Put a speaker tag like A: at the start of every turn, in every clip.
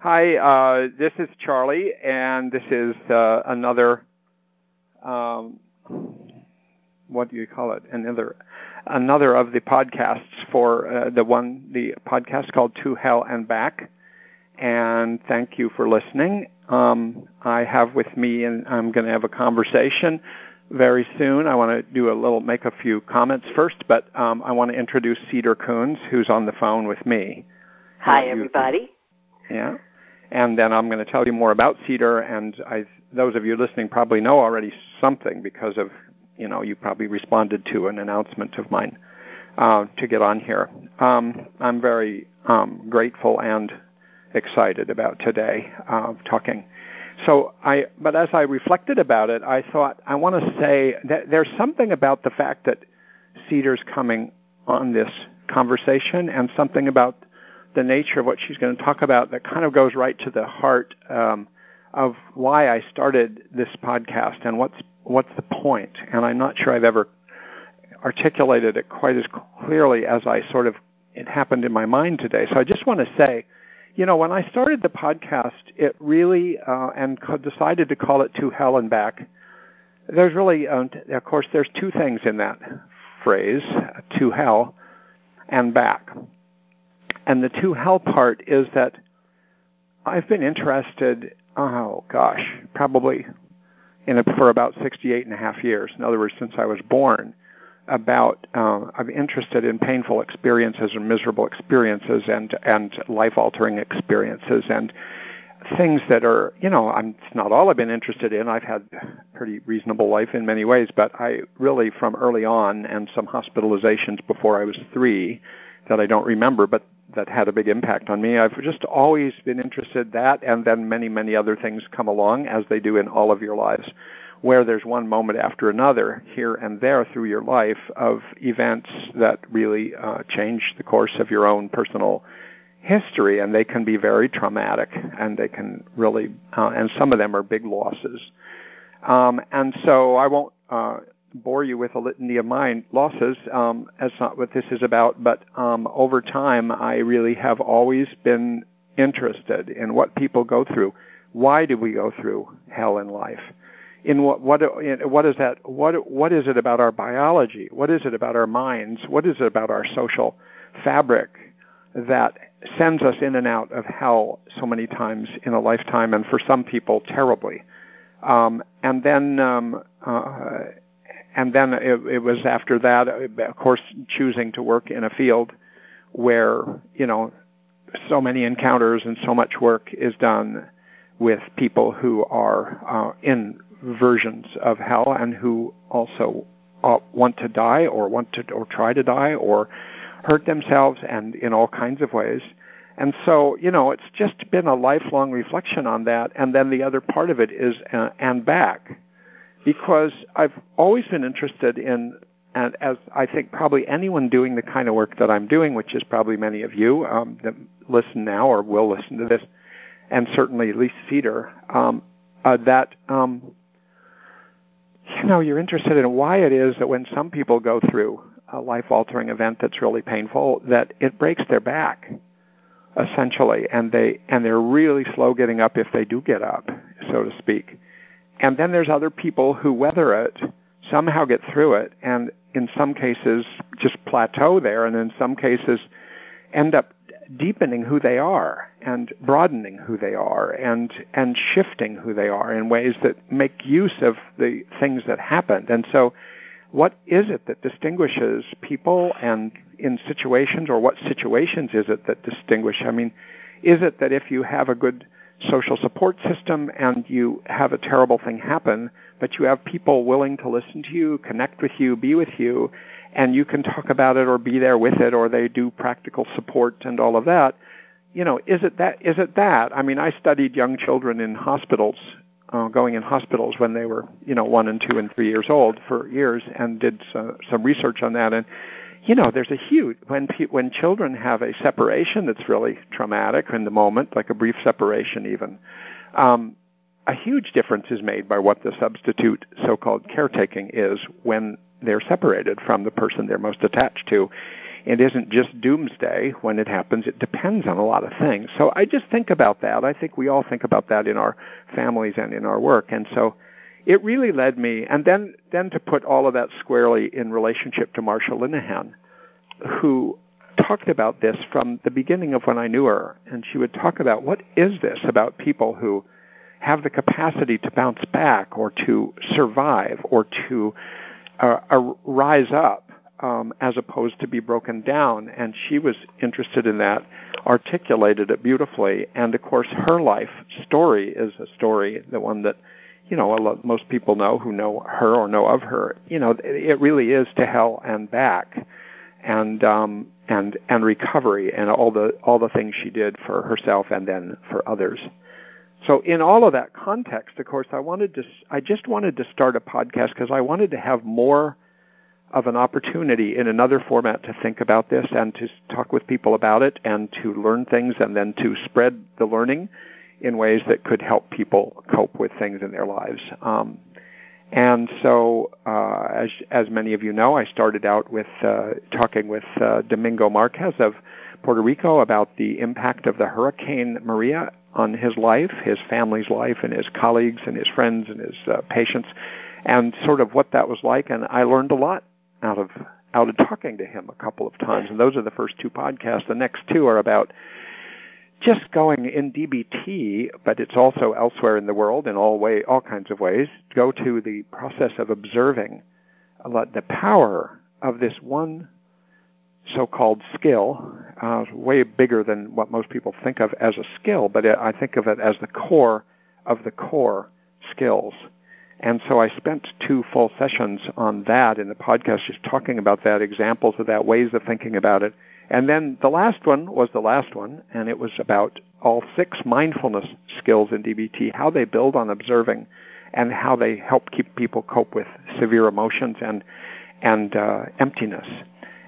A: Hi, uh, this is Charlie, and this is uh, another. Um, what do you call it? Another, another of the podcasts for uh, the one, the podcast called To Hell and Back. And thank you for listening. Um, I have with me, and I'm going to have a conversation very soon. I want to do a little, make a few comments first, but um, I want to introduce Cedar Koons, who's on the phone with me.
B: Hi, everybody.
A: Yeah and then I'm going to tell you more about Cedar. And I, those of you listening probably know already something because of, you know, you probably responded to an announcement of mine uh, to get on here. Um, I'm very um, grateful and excited about today uh, talking. So I, but as I reflected about it, I thought I want to say that there's something about the fact that Cedar's coming on this conversation, and something about the nature of what she's going to talk about that kind of goes right to the heart um, of why I started this podcast and what's what's the point. And I'm not sure I've ever articulated it quite as clearly as I sort of it happened in my mind today. So I just want to say, you know, when I started the podcast, it really uh, and decided to call it "To Hell and Back." There's really, uh, of course, there's two things in that phrase: "To Hell" and "Back." And the to hell part is that I've been interested, oh gosh, probably in for about 68 and a half years. In other words, since I was born, about uh, I'm interested in painful experiences and miserable experiences and and life altering experiences and things that are you know I'm it's not all I've been interested in. I've had pretty reasonable life in many ways, but I really from early on and some hospitalizations before I was three that I don't remember, but that had a big impact on me. I've just always been interested in that, and then many, many other things come along, as they do in all of your lives, where there's one moment after another, here and there through your life, of events that really uh, change the course of your own personal history, and they can be very traumatic, and they can really, uh, and some of them are big losses. Um, and so I won't. Uh, bore you with a litany of mine losses. Um, that's not what this is about. But um, over time, I really have always been interested in what people go through. Why do we go through hell in life? In what what what is that? What what is it about our biology? What is it about our minds? What is it about our social fabric that sends us in and out of hell so many times in a lifetime, and for some people terribly? Um, and then um, uh, and then it, it was after that, of course, choosing to work in a field where you know so many encounters and so much work is done with people who are uh, in versions of hell and who also uh, want to die or want to or try to die or hurt themselves and in all kinds of ways. And so, you know, it's just been a lifelong reflection on that. And then the other part of it is uh, and back because I've always been interested in, and as I think probably anyone doing the kind of work that I'm doing, which is probably many of you um, that listen now or will listen to this, and certainly at least Cedar, um, uh, that um, you know you're interested in why it is that when some people go through a life-altering event that's really painful, that it breaks their back essentially, and they and they're really slow getting up if they do get up, so to speak. And then there's other people who weather it, somehow get through it, and in some cases just plateau there, and in some cases end up deepening who they are and broadening who they are and and shifting who they are in ways that make use of the things that happened. And so what is it that distinguishes people and in situations or what situations is it that distinguish? I mean, is it that if you have a good social support system and you have a terrible thing happen, but you have people willing to listen to you, connect with you, be with you, and you can talk about it or be there with it or they do practical support and all of that. You know, is it that? Is it that? I mean, I studied young children in hospitals, uh, going in hospitals when they were, you know, one and two and three years old for years, and did so, some research on that. And you know, there's a huge when when children have a separation that's really traumatic in the moment, like a brief separation, even. Um, a huge difference is made by what the substitute so-called caretaking is when they're separated from the person they're most attached to. it isn't just doomsday when it happens. It depends on a lot of things. So I just think about that. I think we all think about that in our families and in our work. And so it really led me, and then then to put all of that squarely in relationship to Marsha Linehan, who talked about this from the beginning of when I knew her, and she would talk about what is this about people who have the capacity to bounce back or to survive or to uh, uh, rise up um, as opposed to be broken down. And she was interested in that, articulated it beautifully. And of course, her life story is a story, the one that you know lot, most people know who know her or know of her. You know, it really is to hell and back, and um, and and recovery and all the all the things she did for herself and then for others. So in all of that context, of course, I wanted to I just wanted to start a podcast because I wanted to have more of an opportunity in another format to think about this and to talk with people about it and to learn things and then to spread the learning in ways that could help people cope with things in their lives. Um, and so, uh, as, as many of you know, I started out with uh, talking with uh, Domingo Marqués of Puerto Rico about the impact of the Hurricane Maria on his life, his family's life, and his colleagues and his friends and his uh, patients, and sort of what that was like. And I learned a lot out of out of talking to him a couple of times. And those are the first two podcasts. The next two are about just going in DBT, but it's also elsewhere in the world in all way, all kinds of ways. Go to the process of observing the power of this one so-called skill, uh, way bigger than what most people think of as a skill, but I think of it as the core of the core skills. And so I spent two full sessions on that in the podcast, just talking about that, examples of that, ways of thinking about it. And then the last one was the last one, and it was about all six mindfulness skills in DBT, how they build on observing, and how they help keep people cope with severe emotions and and uh, emptiness.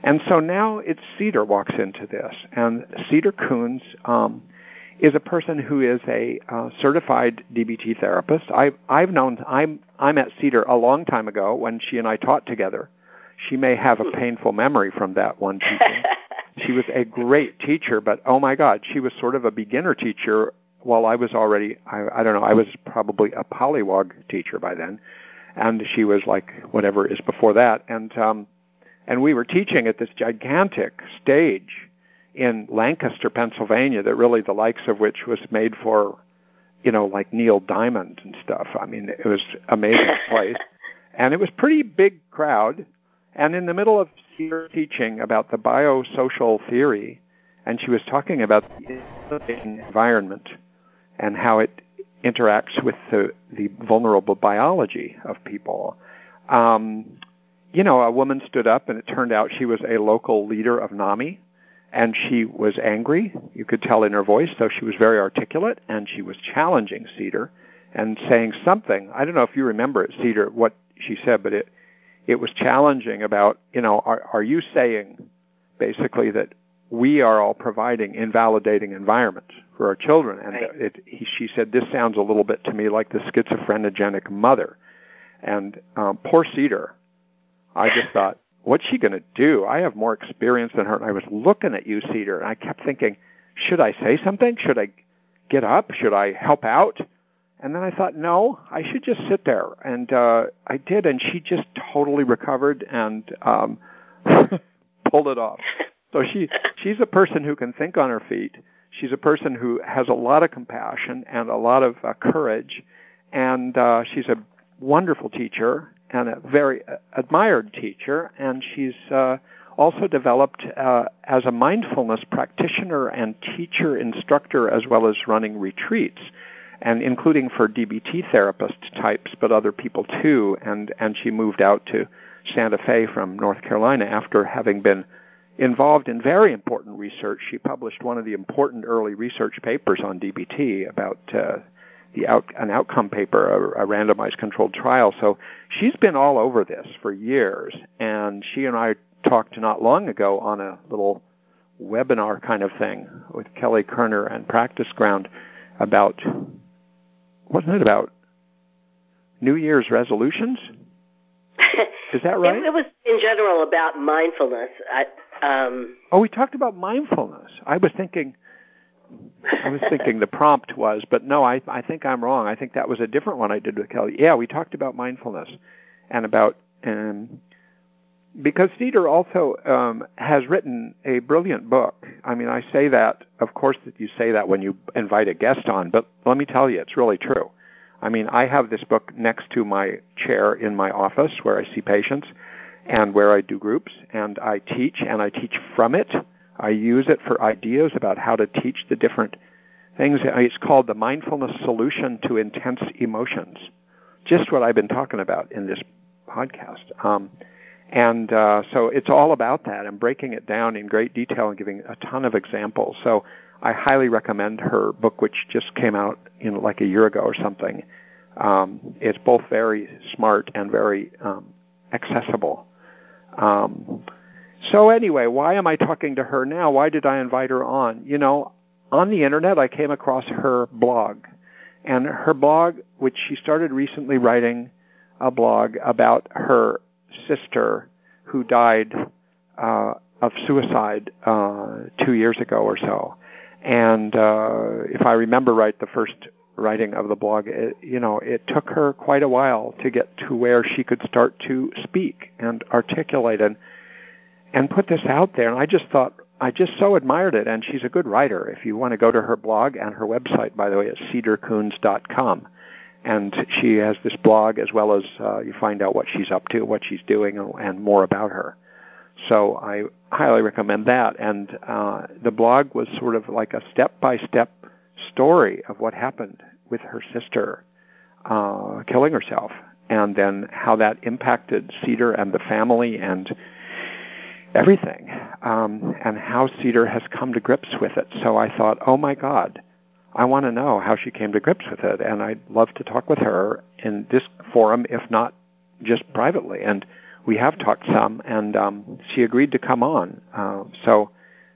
A: And so now it's Cedar walks into this, and Cedar Koons um, is a person who is a uh, certified DBT therapist. I've I've known I'm I met Cedar a long time ago when she and I taught together. She may have a painful memory from that one teaching. she was a great teacher, but oh my God, she was sort of a beginner teacher while I was already I, I don't know I was probably a polywog teacher by then, and she was like whatever is before that, and um, and we were teaching at this gigantic stage in Lancaster, Pennsylvania, that really the likes of which was made for, you know, like Neil Diamond and stuff. I mean, it was amazing place, and it was pretty big crowd. And in the middle of her teaching about the biosocial theory, and she was talking about the environment and how it interacts with the, the vulnerable biology of people. Um, you know, a woman stood up, and it turned out she was a local leader of NAMI, and she was angry. You could tell in her voice, though she was very articulate, and she was challenging Cedar and saying something. I don't know if you remember it, Cedar, what she said, but it it was challenging about, you know, are are you saying basically that we are all providing invalidating environments for our children? And right. it, he, she said, this sounds a little bit to me like the schizophrenogenic mother. And um, poor Cedar I just thought, what's she going to do? I have more experience than her. And I was looking at you, Cedar, and I kept thinking, should I say something? Should I get up? Should I help out? And then I thought, no, I should just sit there. And uh, I did, and she just totally recovered and um, pulled it off. So she she's a person who can think on her feet. She's a person who has a lot of compassion and a lot of uh, courage, and uh, she's a wonderful teacher and a very uh, admired teacher, and she's uh, also developed uh, as a mindfulness practitioner and teacher instructor, as well as running retreats, and including for DBT therapist types, but other people too. And and she moved out to Santa Fe from North Carolina after having been involved in very important research. She published one of the important early research papers on DBT about uh, the out, an outcome paper, a, a randomized controlled trial. So she's been all over this for years, and she and I talked not long ago on a little webinar kind of thing with Kelly Koerner and Practice Ground about wasn't it about New Year's resolutions? Is that right?
B: it, it was in general about mindfulness. I, Um,
A: oh, we talked about mindfulness. I was thinking. I was thinking the prompt was, but no, I I think I'm wrong. I think that was a different one I did with Kelly. Yeah, we talked about mindfulness and about um, because Cedar also um, has written a brilliant book. I mean, I say that, of course, that you say that when you invite a guest on, but let me tell you, it's really true. I mean, I have this book next to my chair in my office where I see patients and where I do groups, and I teach, and I teach from it. I use it for ideas about how to teach the different things. It's called The Mindfulness Solution to Intense Emotions. Just what I've been talking about in this podcast. Um, and uh, so it's all about that and breaking it down in great detail and giving a ton of examples. So I highly recommend her book, which just came out know, like a year ago or something. Um, it's both very smart and very um, accessible. Um, so anyway, why am I talking to her now? Why did I invite her on? You know, on the internet, I came across her blog, and her blog, which she started recently writing a blog about her sister who died uh, of suicide uh, two years ago or so. And uh, if I remember right, the first writing of the blog, it, you know, it took her quite a while to get to where she could start to speak and articulate and and put this out there. And I just thought, I just so admired it. And she's a good writer. If you want to go to her blog and her website, by the way, it's cedarkoons.com and she has this blog as well as uh, you find out what she's up to, what she's doing, and more about her. So I highly recommend that. And uh, the blog was sort of like a step-by-step story of what happened with her sister uh, killing herself, and then how that impacted Cedar and the family and everything, um, and how Cedar has come to grips with it. So I thought, oh my God I want to know how she came to grips with it, and I'd love to talk with her in this forum, if not just privately. And we have talked some, and um, she agreed to come on. Uh, so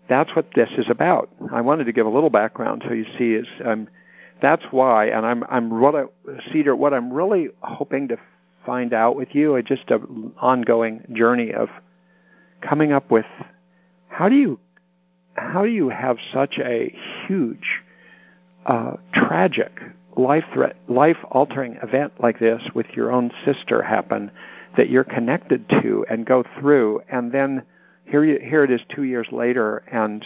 A: that's what this is about. I wanted to give a little background so you see is um, that's why, and I'm I'm what I, Cedar. What I'm really hoping to find out with you, is just an ongoing journey of coming up with how do you how do you have such a huge uh, tragic, life threat, life altering event like this with your own sister happen that you're connected to and go through, and then here you, here it is two years later, and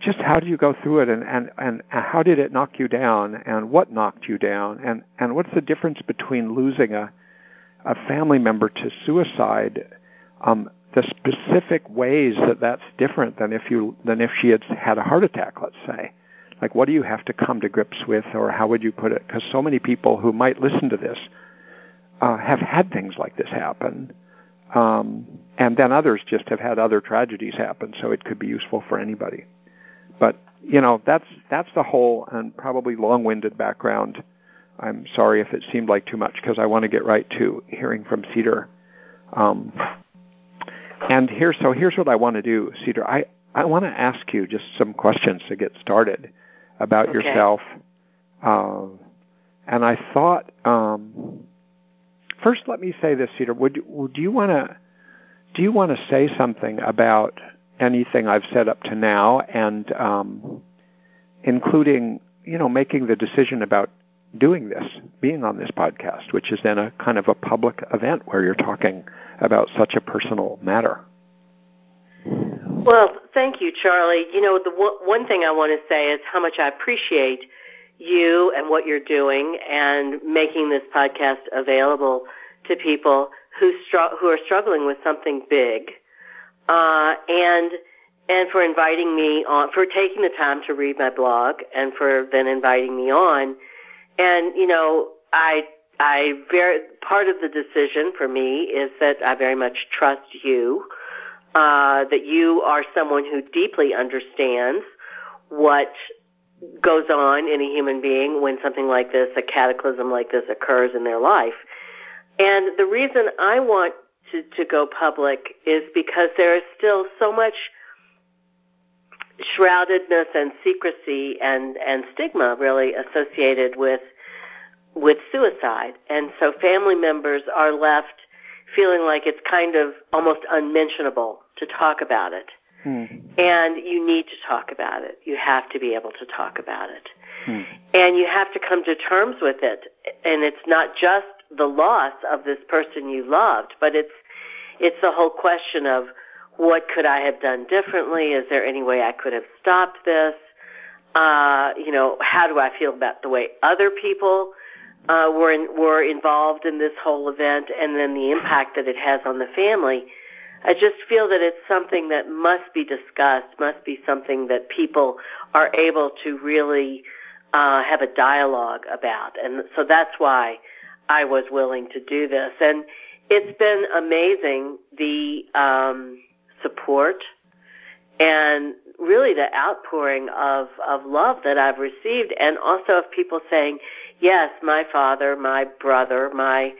A: just how did you go through it, and, and, and how did it knock you down, and what knocked you down, and, and what's the difference between losing a a family member to suicide? Um, the specific ways that that's different than if you than if she had had a heart attack, let's say like, what do you have to come to grips with, or how would you put it? Because so many people who might listen to this uh, have had things like this happen, um, and then others just have had other tragedies happen. So it could be useful for anybody. But you know, that's that's the whole and probably long-winded background. I'm sorry if it seemed like too much because I want to get right to hearing from Cedar. Um, and here, so here's what I want to do, Cedar. I I want to ask you just some questions to get started about
B: okay.
A: yourself. Uh, and I thought, um, first, let me say this, Cedar. Would would you want to do you want to say something about anything I've said up to now, and um, including you know making the decision about doing this, being on this podcast, which is then a kind of a public event where you're talking about such a personal matter.
B: Well, thank you, Charlie. You know, the one thing I want to say is how much I appreciate you and what you're doing and making this podcast available to people who str- who are struggling with something big, uh, and and for inviting me on, for taking the time to read my blog, and for then inviting me on. And you know, I I very part of the decision for me is that I very much trust you uh, that you are someone who deeply understands what goes on in a human being when something like this, a cataclysm like this, occurs in their life. And the reason I want to, to go public is because there is still so much shroudedness and secrecy and, and stigma really associated with with suicide. And so family members are left feeling like it's kind of almost unmentionable to talk about it. Mm. And you need to talk about it. You have to be able to talk about it.
A: Mm.
B: And you have to come to terms with it. And it's not just the loss of this person you loved, but it's it's the whole question of what could I have done differently? Is there any way I could have stopped this? Uh, you know, how do I feel about the way other people uh, were in, were involved in this whole event, and then the impact that it has on the family? I just feel that it's something that must be discussed, must be something that people are able to really uh, have a dialogue about, and so that's why I was willing to do this. And it's been amazing the um, support and really the outpouring of, of love that I've received, and also of people saying, yes, my father, my brother, my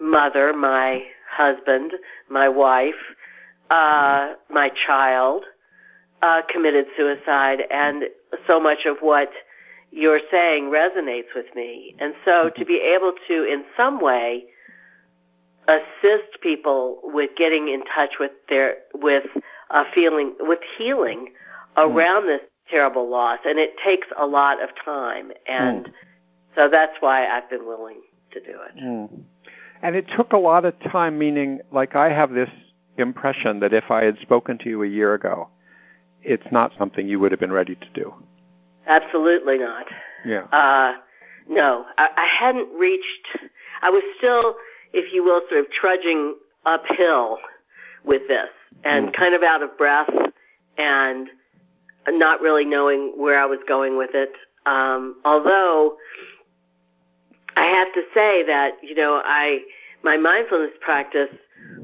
B: mother, my husband, my wife, uh, my child uh, committed suicide, and so much of what you're saying resonates with me. And so to be able to, in some way, assist people with getting in touch with their with a feeling with healing around mm. this terrible loss, and it takes a lot of time, and mm. so that's why I've been willing to do it.
A: Mm. And it took a lot of time, meaning, like I have this impression that if I had spoken to you a year ago, it's not something you would have been ready to do.
B: Absolutely not.
A: Yeah.
B: Uh, no, I, I hadn't reached. I was still, if you will, sort of trudging uphill with this, and mm. kind of out of breath, and not really knowing where I was going with it. Um, although I have to say that you know I my mindfulness practice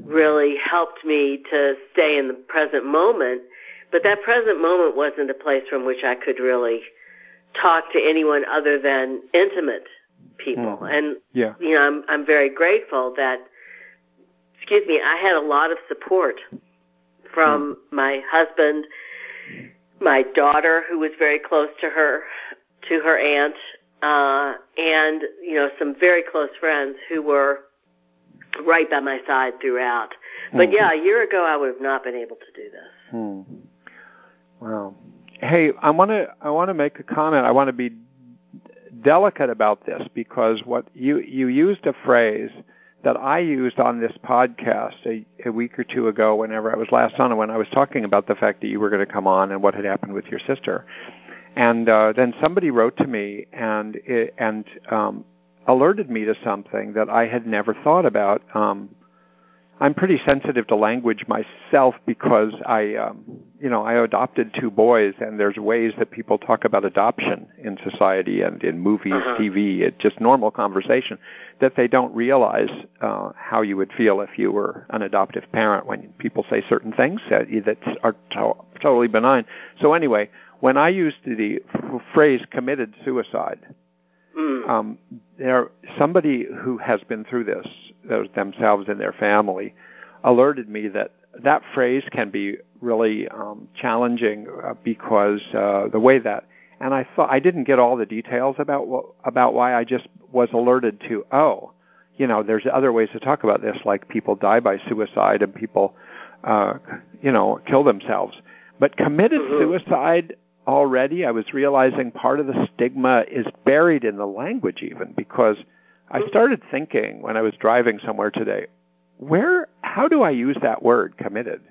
B: really helped me to stay in the present moment. But that present moment wasn't a place from which I could really talk to anyone other than intimate people.
A: Mm.
B: And
A: yeah.
B: you know, I'm I'm very grateful that excuse me, I had a lot of support from mm. my husband my daughter, who was very close to her, to her aunt, uh, and you know some very close friends who were right by my side throughout. But mm-hmm. yeah, a year ago I would have not been able to do this.
A: Hmm. Wow. Hey, I want to I want to make a comment. I want to be delicate about this because what you you used a phrase that I used on this podcast a, a week or two ago, whenever I was last on, when I was talking about the fact that you were going to come on and what had happened with your sister. And uh, then somebody wrote to me and it, and um, alerted me to something that I had never thought about. Um, I'm pretty sensitive to language myself because I, um, you know, I adopted two boys, and there's ways that people talk about adoption in society and in movies, uh-huh. TV, it's just normal conversation that they don't realize uh, how you would feel if you were an adoptive parent when people say certain things that, that are to- totally benign. So anyway, when I used the f- phrase committed suicide,
B: Mm.
A: Um, there, somebody who has been through this themselves and their family alerted me that that phrase can be really um, challenging uh, because uh, the way that, and I thought I didn't get all the details about what, about why I just was alerted to. Oh, you know, there's other ways to talk about this, like people die by suicide and people, uh, you know, kill themselves. But committed
B: mm-hmm.
A: suicide already I was realizing part of the stigma is buried in the language even because I started thinking when I was driving somewhere today, where how do I use that word committed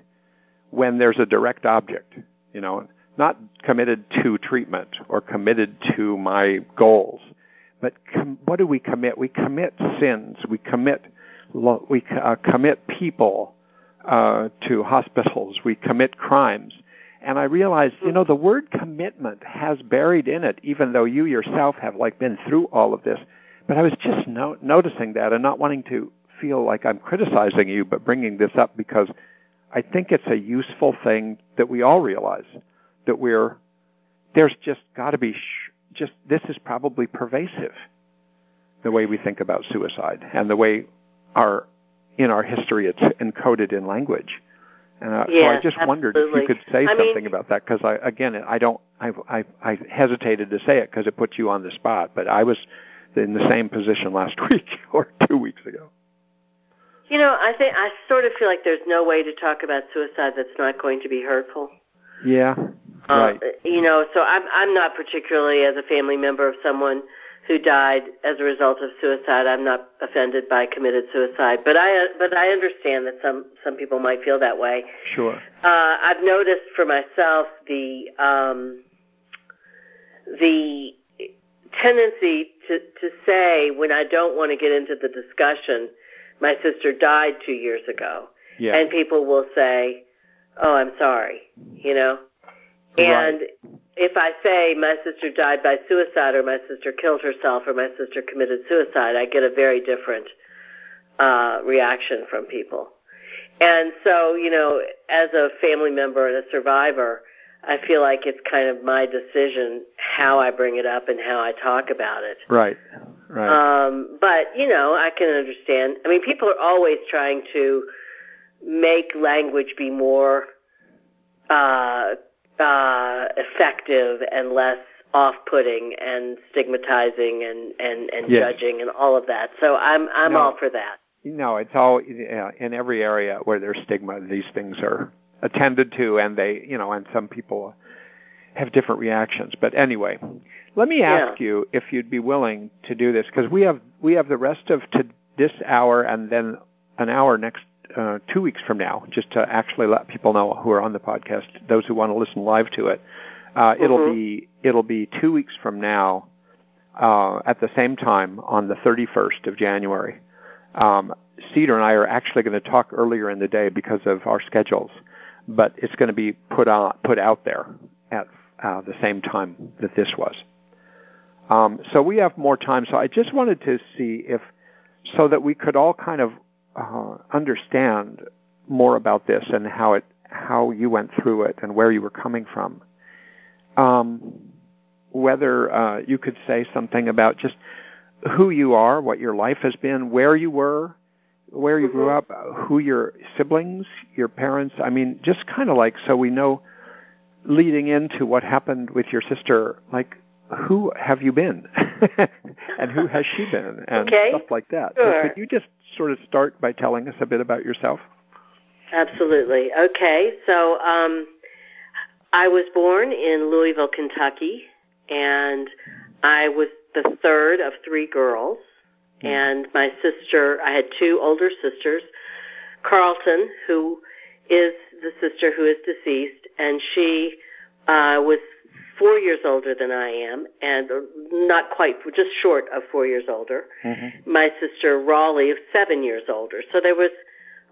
A: when there's a direct object, you know, not committed to treatment or committed to my goals, but com- what do we commit? We commit sins. We commit we uh, commit people uh, to hospitals. We commit crimes and I realized, you know, mm-hmm. the word commitment has buried in it, even though you yourself have like been through all of this. But I was just no- noticing that and not wanting to feel like I'm criticizing you, but bringing this up because I think it's a useful thing that we all realize that we're there's just got to be sh- just this is probably pervasive the way we think about suicide and the way our in our history it's encoded in language and
B: yes,
A: so I just
B: absolutely.
A: wondered if you could say
B: I
A: something
B: mean,
A: about that because I again I don't I I, I hesitated to say it because it puts you on the spot, but I was in the same position last week or two weeks ago.
B: You know, I think I sort of feel like there's no way to talk about suicide that's not going to be hurtful.
A: Yeah. Right. Uh,
B: you know, so I'm I'm not particularly as a family member of someone who died as a result of suicide. I'm not offended by committed suicide, but I but I understand that some some people might feel that way.
A: Sure.
B: Uh, I've noticed for myself the um, the tendency to to say when I don't want to get into the discussion, my sister died two years ago,
A: yeah.
B: and people will say, "Oh, I'm sorry," you know, and
A: right
B: if I say my sister died by suicide or my sister killed herself or my sister committed suicide, I get a very different uh, reaction from people. And so, you know, as a family member and a survivor, I feel like it's kind of my decision how I bring it up and how I talk about it.
A: Right. Right.
B: Um, but you know, I can understand. I mean, people are always trying to make language be more uh, uh, effective and less off-putting and stigmatizing and and and
A: yes.
B: judging and all of that. So I'm I'm
A: no.
B: all for that.
A: No, it's all in every area where there's stigma. These things are attended to, and they, you know, and some people have different reactions. But anyway, let me ask
B: yeah.
A: you if you'd be willing to do this because we have we have the rest of to this hour and then an hour next uh, two weeks from now, just to actually let people know who are on the podcast, those who want to listen live to it. Uh,
B: mm-hmm.
A: It'll be it'll be two weeks from now, uh, at the same time on the 31st of January. Um, Cedar and I are actually going to talk earlier in the day because of our schedules, but it's going to be put on put out there at uh, the same time that this was. Um, so we have more time. So I just wanted to see if, so that we could all kind of uh, understand more about this and how it how you went through it and where you were coming from. Um, whether uh, you could say something about just who you are, what your life has been, where you were, where you grew up, who your siblings, your parents. I mean, just kind of like so we know leading into what happened with your sister, like who have you been and who has she been and
B: okay.
A: stuff like that.
B: Sure.
A: So could you just sort of start by telling us a bit about yourself?
B: Absolutely. Okay. So um, I was born in Louisville, Kentucky, and I was the third of three girls. Mm. And my sister, I had two older sisters, Carlton, who is the sister who is deceased, and she uh, was four years older than I am, and not quite, just short of four years older.
A: Mm-hmm.
B: My sister Raleigh, seven years older. So there was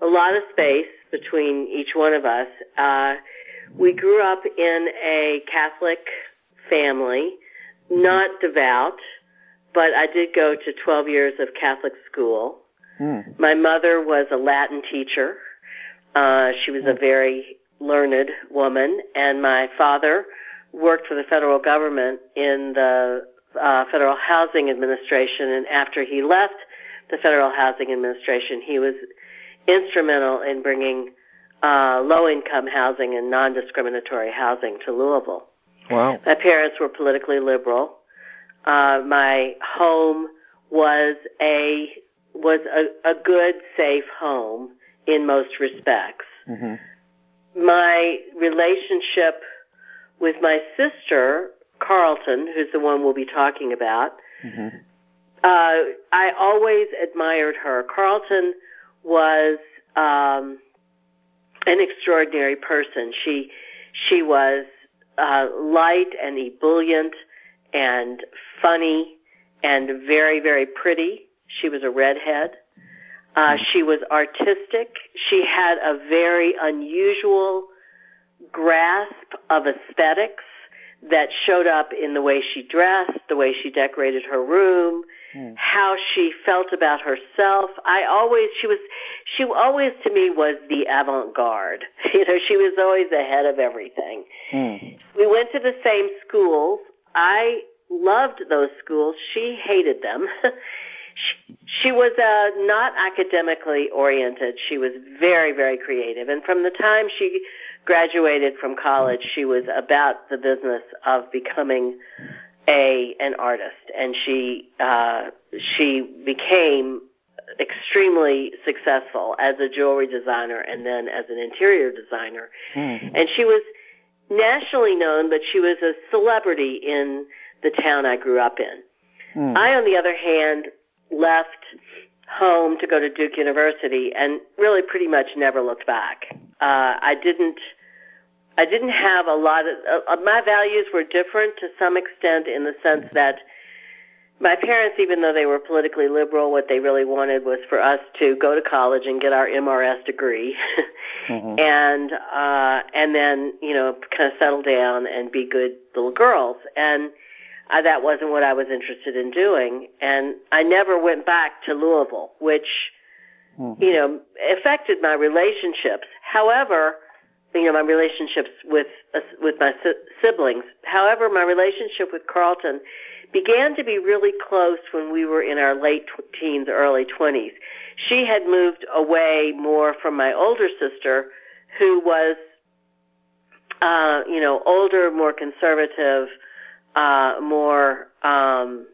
B: a lot of space between each one of us. Uh, we grew up in a Catholic family, not devout, but I did go to 12 years of Catholic school.
A: Mm.
B: My mother was a Latin teacher. Uh, she was a hmm. very learned woman, and my father worked for the federal government in the uh, Federal Housing Administration, and after he left the Federal Housing Administration, he was instrumental in bringing uh, low-income housing and non-discriminatory housing to Louisville.
A: Wow.
B: My parents were politically liberal. Uh, my home was a was a, a good, safe home in most respects.
A: Mm-hmm.
B: My relationship with my sister, Carlton, who's the one we'll be talking about,
A: mm-hmm.
B: uh, I always admired her. Carlton was um, an extraordinary person. She she was uh, light and ebullient and funny and very very pretty. She was a redhead. Uh,
A: mm-hmm.
B: she was artistic. She had a very unusual grasp of aesthetics that showed up in the way she dressed, the way she decorated her room,
A: mm.
B: how she felt about herself. I always she was she always to me was the avant-garde. You know, she was always ahead of everything.
A: Mm.
B: We went to the same schools. I loved those schools. She hated them. she, she was uh, not academically oriented. She was very, very creative. And from the time she graduated from college, she was about the business of becoming a an artist, and she uh, she became extremely successful as a jewelry designer and then as an interior designer.
A: Mm.
B: And she was nationally known, but she was a celebrity in the town I grew up in. Mm. I, on the other hand, left home to go to Duke University and really pretty much never looked back. Uh, I didn't. I didn't have a lot of uh, my values were different to some extent in the sense that my parents, even though they were politically liberal, what they really wanted was for us to go to college and get our MRS degree, mm-hmm. and uh, and then you know kind of settle down and be good little girls. And uh, that wasn't what I was interested in doing. And I never went back to Louisville, which mm-hmm. you know affected my relationships. However, you know my relationships with uh, with my si- siblings. However, my relationship with Carlton began to be really close when we were in our late teens, early 20s. She had moved away more from my older sister, who was, uh, you know, older, more conservative, uh, more um,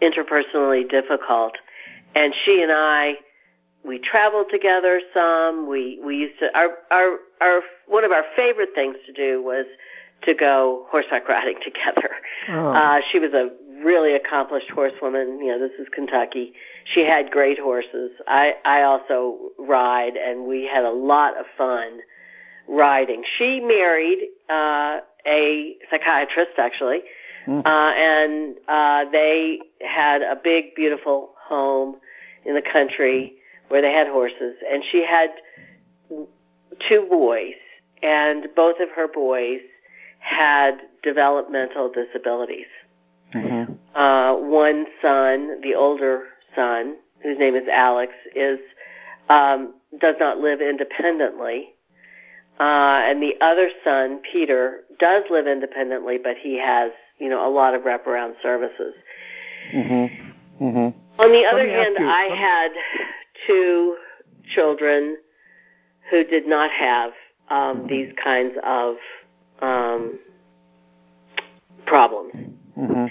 B: interpersonally difficult. And she and I, we traveled together some. We we used to our our our one of our favorite things to do was to go horseback riding together. Oh. Uh, she was a really accomplished horsewoman. You know, this is Kentucky. She had great horses. I I also ride, and we had a lot of fun riding. She married uh, a psychiatrist, actually, mm. uh, and uh, they had a big, beautiful home in the country where they had horses, and she had two boys, and both of her boys had developmental disabilities. Mm-hmm. Uh, one son, the older son, whose name is Alex, is um, does not live independently, uh, and the other son, Peter, does live independently, but he has you know a lot of wraparound services.
A: Mm-hmm. Mm-hmm.
B: On the other hand, you, I had two children who did not have um, mm-hmm. these kinds of um, problems. Mm-hmm.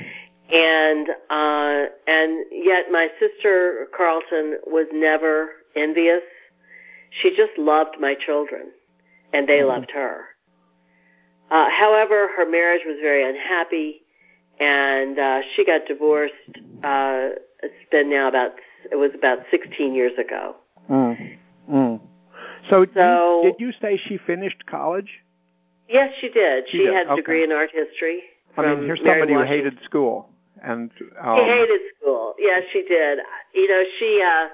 B: And uh, and yet my sister Carlton was never envious. She just loved my children, and they mm-hmm. loved her. Uh, however, her marriage was very unhappy, and uh, she got divorced. Uh, it's been now about it was about 16 years ago.
A: Mm. Mm. So, so you, did you say she finished college?
B: Yes, she did. She, she did. had a okay. degree in art history.
A: I mean, here's somebody who hated school, and um,
B: she hated school. Yes, she did. You know, she uh,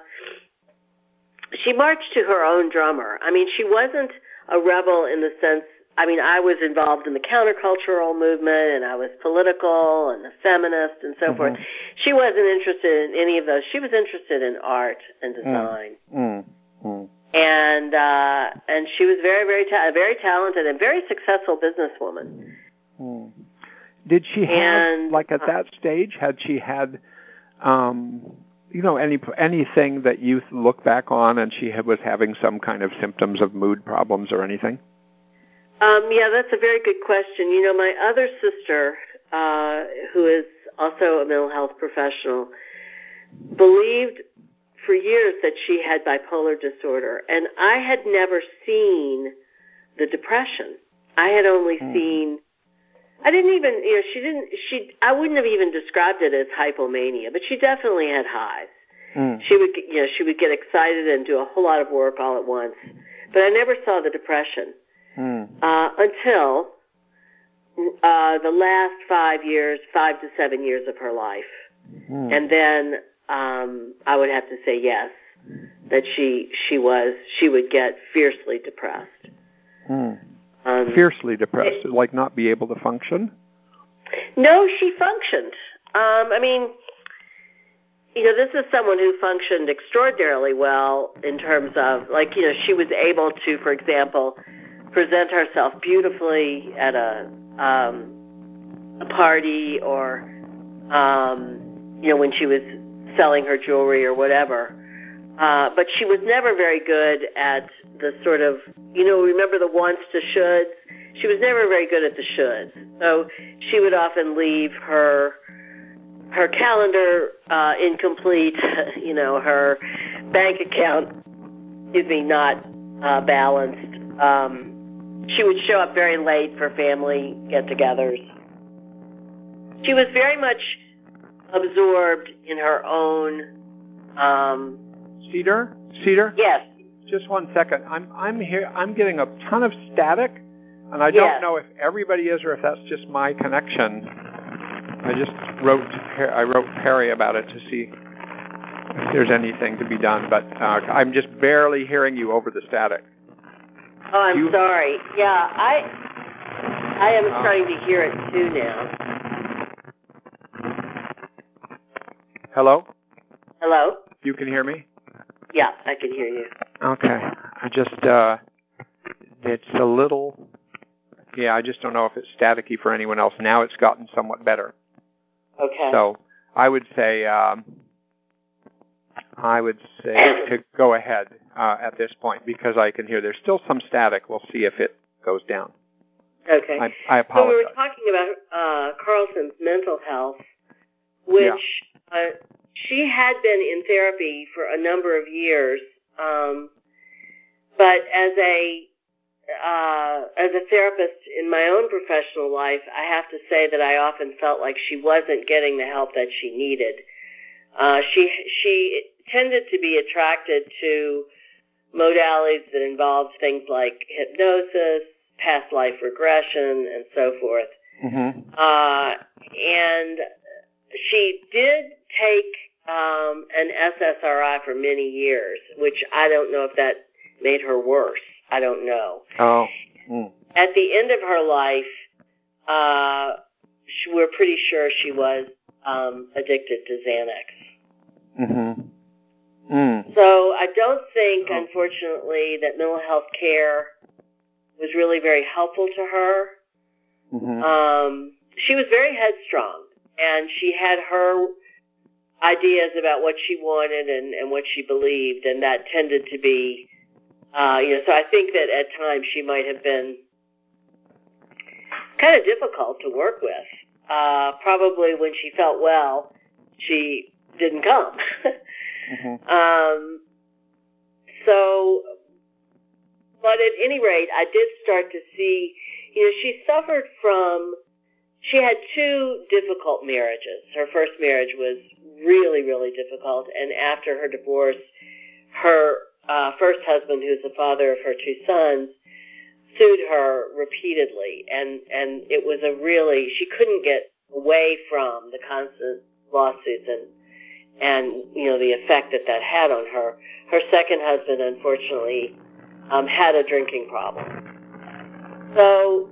B: she marched to her own drummer. I mean, she wasn't a rebel in the sense. I mean, I was involved in the countercultural movement, and I was political and a feminist and so mm-hmm. forth. She wasn't interested in any of those. She was interested in art and mm. design.
A: Mm. Mm.
B: And uh, and she was very very ta- very talented and very successful businesswoman.
A: Mm. Did she have and, like at uh, that stage? Had she had, um, you know, any anything that you look back on, and she had, was having some kind of symptoms of mood problems or anything?
B: Um, yeah, that's a very good question. You know, my other sister, uh, who is also a mental health professional, believed for years that she had bipolar disorder, and I had never seen the depression. I had only mm. seen I didn't even, you know, she didn't, she, I wouldn't have even described it as hypomania, but she definitely had highs. Mm. She would, you know, she would get excited and do a whole lot of work all at once. But I never saw the depression mm. uh, until uh, the last five years, five to seven years of her life, mm. and then um, I would have to say yes, that she she was she would get fiercely depressed.
A: Mm. Um, Fiercely depressed, it, like not be able to function?
B: No, she functioned. Um, I mean, you know, this is someone who functioned extraordinarily well in terms of, like, you know, she was able to, for example, present herself beautifully at a um, a party or, um, you know, when she was selling her jewelry or whatever. Uh, but she was never very good at the sort of, you know, remember the wants to shoulds? She was never very good at the shoulds. So she would often leave her her calendar uh, incomplete, you know, her bank account, excuse me, not uh, balanced. Um, she would show up very late for family get-togethers. She was very much absorbed in her own. Um,
A: Cedar, Cedar.
B: yes.
A: Just one second. I'm I'm here. I'm getting a ton of static, and I don't know if everybody is or if that's just my connection. I just wrote I wrote Perry about it to see if there's anything to be done, but uh, I'm just barely hearing you over the static.
B: Oh, I'm
A: You-
B: sorry. Yeah, I I am
A: Oh.
B: starting to hear it too now.
A: Hello,
B: Hello?
A: you can hear me?
B: Yeah, I can hear you.
A: Okay. I just uh it's a little yeah, I just don't know if it's staticky for anyone else. Now it's gotten somewhat better.
B: Okay.
A: So I would say um I would say to go ahead uh, at this point because I can hear there's still some static. We'll see if it goes down.
B: okay.
A: I, I
B: So we were talking about uh, Carlton's mental health, which uh, she had been in therapy for a number of years, um, but as a uh, as a therapist in my own professional life, I have to say that I often felt like she wasn't getting the help that she needed. Uh, she she tended to be attracted to modalities that involve things like hypnosis, past life regression, and so forth.
A: hmm
B: Uh, and she did take um, an SSRI for many years, which I don't know if that made her worse. I don't know.
A: Oh. Mm.
B: At the end of her life, uh, she, we're pretty sure she was um, addicted to Xanax.
A: Mm-hmm. Mm.
B: So I don't think,
A: Oh.
B: unfortunately, that mental health care was really very helpful to her.
A: Mm-hmm.
B: Um, she was very headstrong, and she had her ideas about what she wanted and, and what she believed, and that tended to be, uh, you know. So I think that at times she might have been kind of difficult to work with. Uh, probably when she felt well, she didn't come.
A: Mm-hmm.
B: Um, so, but at any rate, I did start to see, you know, she suffered from, she had two difficult marriages. Her first marriage was really, really difficult, and after her divorce, her uh, first husband, who's the father of her two sons, sued her repeatedly, and and it was a really she couldn't get away from the constant lawsuits and and you know the effect that that had on her. Her second husband, unfortunately, um, had a drinking problem. So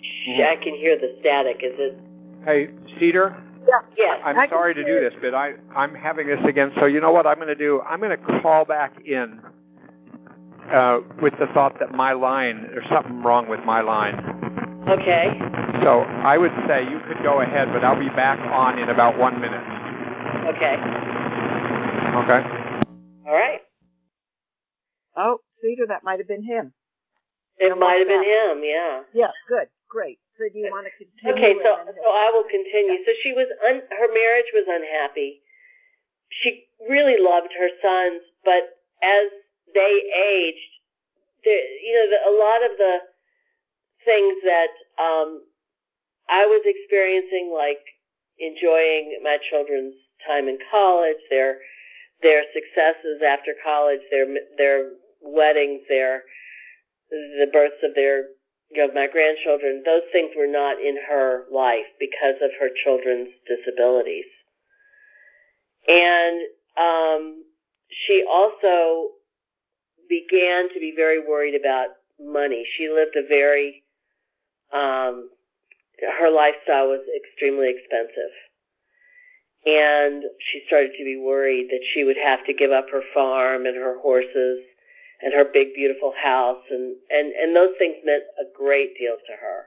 B: sh I can hear the static. Is it?
A: Hey, Cedar. Yeah.
B: Yes.
A: I'm sorry to do this, but I, I'm having this again. So you know what I'm going to do? I'm going to call back in uh, with the thought that my line, there's something wrong with my line.
B: Okay.
A: So I would say you could go ahead, but I'll be back on in about one minute.
B: Okay.
A: Okay?
B: All right.
C: Oh, Peter, that might have been him.
B: It might have
C: about
B: been him. Yeah.
C: Yeah, good, great. So do you want to continue?
B: Okay, so so I will continue. So she was un, her marriage was unhappy. She really loved her sons, but as they aged, there, you know, the, a lot of the things that um, I was experiencing, like enjoying my children's time in college, their their successes after college, their their weddings, their the births of their of my grandchildren, those things were not in her life because of her children's disabilities. And um, she also began to be very worried about money. She lived a very, um, her lifestyle was extremely expensive. And she started to be worried that she would have to give up her farm and her horses and her big beautiful house and and and those things meant a great deal to her.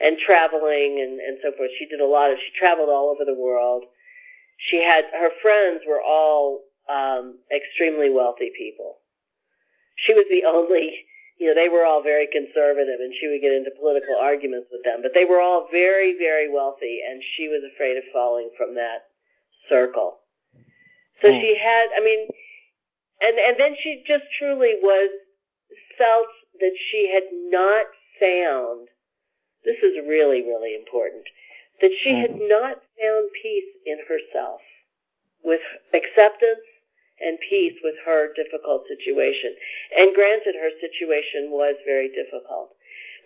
B: And traveling and and so forth. She did a lot of she traveled all over the world. She had her friends were all um extremely wealthy people. She was the only you know they were all very conservative and she would get into political arguments with them but they were all very very wealthy and she was afraid of falling from that circle so
A: Hmm.
B: she had i mean and and then she just truly was felt that she had not found, this is really, really important, that she had not found peace in herself with acceptance and peace with her difficult situation. And granted, her situation was very difficult.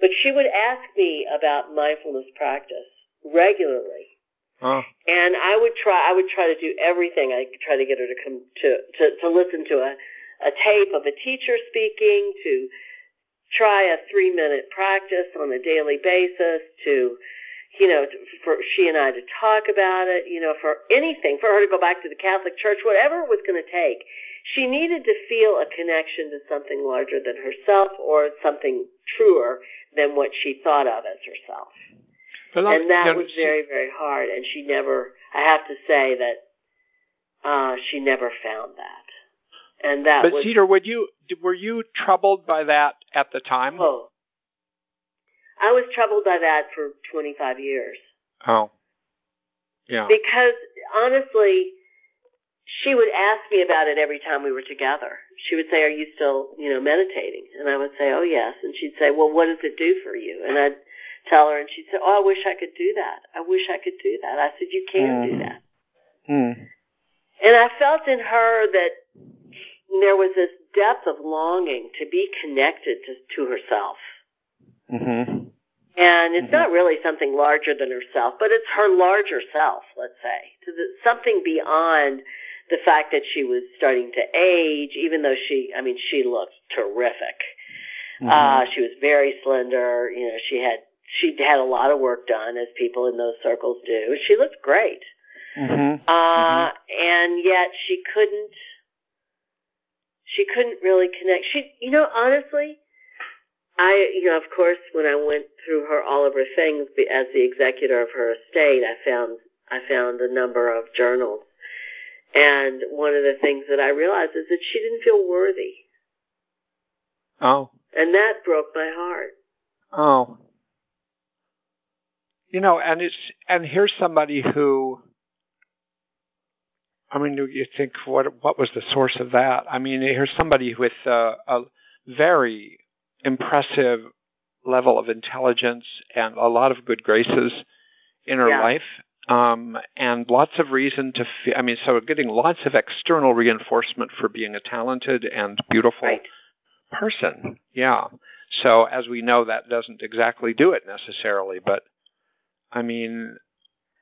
B: But she would ask me about mindfulness practice regularly.
A: Oh.
B: And I would try I would try to do everything. I could try to get her to come to to, to listen to a, a tape of a teacher speaking, to try a three minute practice on a daily basis, to you know, for she and I to talk about it, you know, for anything, for her to go back to the Catholic Church, whatever it was going to take. She needed to feel a connection to something larger than herself or something truer than what she thought of as herself.
A: But
B: and that was very, very hard. And she never, I have to say that uh, she never found that. And that
A: But
B: was.
A: Cedar, would you were you troubled by that at the time?
B: Oh. I was troubled by that for 25 years.
A: Oh. Yeah.
B: Because honestly, she would ask me about it every time we were together. She would say, "Are you still, you know, meditating?" And I would say, "Oh, yes." And she'd say, "Well, what does it do for you?" And I'd tell her, and she'd say, "Oh, I wish I could do that. I wish I could do that." I said, "You can do
A: Mm.
B: that."
A: Hmm.
B: And I felt in her that there was this depth of longing to be connected to, to herself.
A: Mm-hmm.
B: And it's
A: Mhm.
B: not really something larger than herself, but it's her larger self, let's say. To the, something beyond the fact that she was starting to age, even though she, I mean, she looked terrific. Uh, she was very slender. You know, she had, she had a lot of work done, as people in those circles do. She looked great.
A: Mm-hmm.
B: Uh, and yet she couldn't, she couldn't really connect. She, you know, honestly, I, you know, of course, when I went through her all of her things as the executor of her estate, I found, I found a number of journals. And one of the things that I realized is that she didn't feel worthy.
A: Oh.
B: And that broke my heart.
A: Oh. You know, and it's and here's somebody who I mean, you think what what was the source of that? I mean, here's somebody with uh, a very impressive level of intelligence and a lot of good graces in her
B: Yeah.
A: life, um, and lots of reason to. Fe- I mean, so getting lots of external reinforcement for being a talented and beautiful
B: Right.
A: person. Yeah. So as we know, that doesn't exactly do it necessarily, but I mean,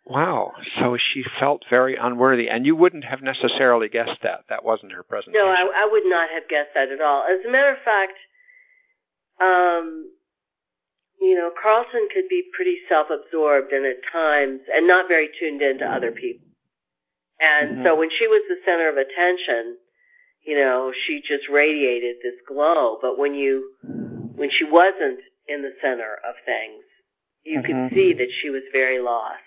A: wow. So she felt very unworthy, and you wouldn't have necessarily guessed that. That wasn't her presentation.
B: No, I, I would not have guessed that at all. As a matter of fact, um, you know, Carlton could be pretty self-absorbed and at times, and not very tuned in to other people. And
A: Mhm.
B: so when she was the center of attention, you know, she just radiated this glow. But when you, when she wasn't in the center of things, you
A: Mhm.
B: could see that she was very lost.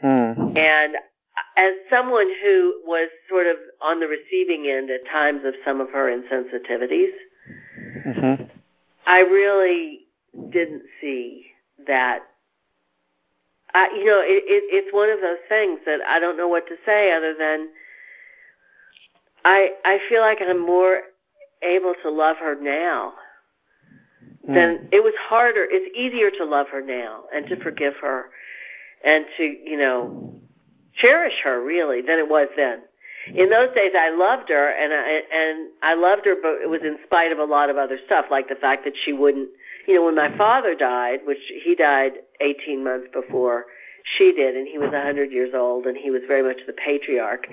A: Hmm.
B: And as someone who was sort of on the receiving end at times of some of her insensitivities,
A: Mhm.
B: I really didn't see that. I, you know, it, it, it's one of those things that I don't know what to say other than I I feel like I'm more able to love her now hmm. than it was harder. It's easier to love her now and to forgive her and to you know cherish her really than it was then. In those days, I loved her, and I and I loved her, but it was in spite of a lot of other stuff, like the fact that she wouldn't. You know, when my father died, which he died 18 months before she did, and he was 100 years old, and he was very much the patriarch,